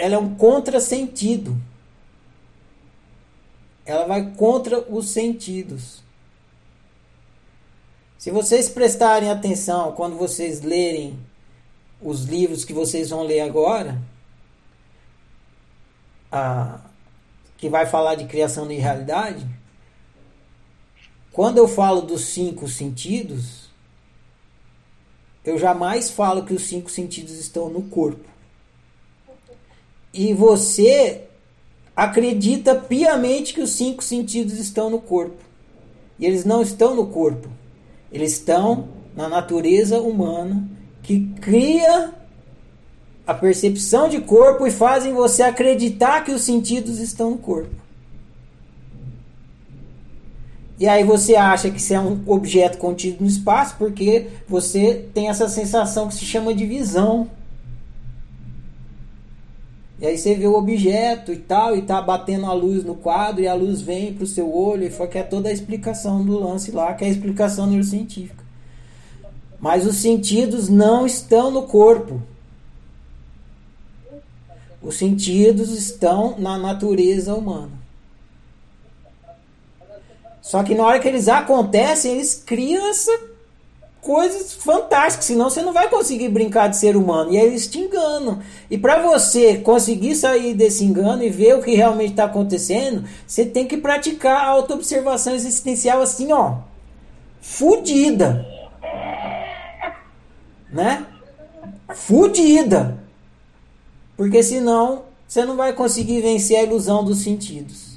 ela é um contrasentido. Ela vai contra os sentidos. Se vocês prestarem atenção quando vocês lerem os livros que vocês vão ler agora, a, que vai falar de criação de realidade, quando eu falo dos cinco sentidos, eu jamais falo que os cinco sentidos estão no corpo. E você acredita piamente que os cinco sentidos estão no corpo. E eles não estão no corpo. Eles estão na natureza humana que cria a percepção de corpo e fazem você acreditar que os sentidos estão no corpo. E aí você acha que isso é um objeto contido no espaço porque você tem essa sensação que se chama de visão. E aí você vê o objeto e tal, e tá batendo a luz no quadro, e a luz vem pro seu olho, e foi que é toda a explicação do lance lá, que é a explicação neurocientífica. Mas os sentidos não estão no corpo. Os sentidos estão na natureza humana. Só que na hora que eles acontecem, eles criam essa coisas fantásticas, senão você não vai conseguir brincar de ser humano. E aí eles te enganam. E para você conseguir sair desse engano e ver o que realmente está acontecendo, você tem que praticar a autoobservação existencial assim, ó, fudida. Né? Fudida. Porque senão você não vai conseguir vencer a ilusão dos sentidos.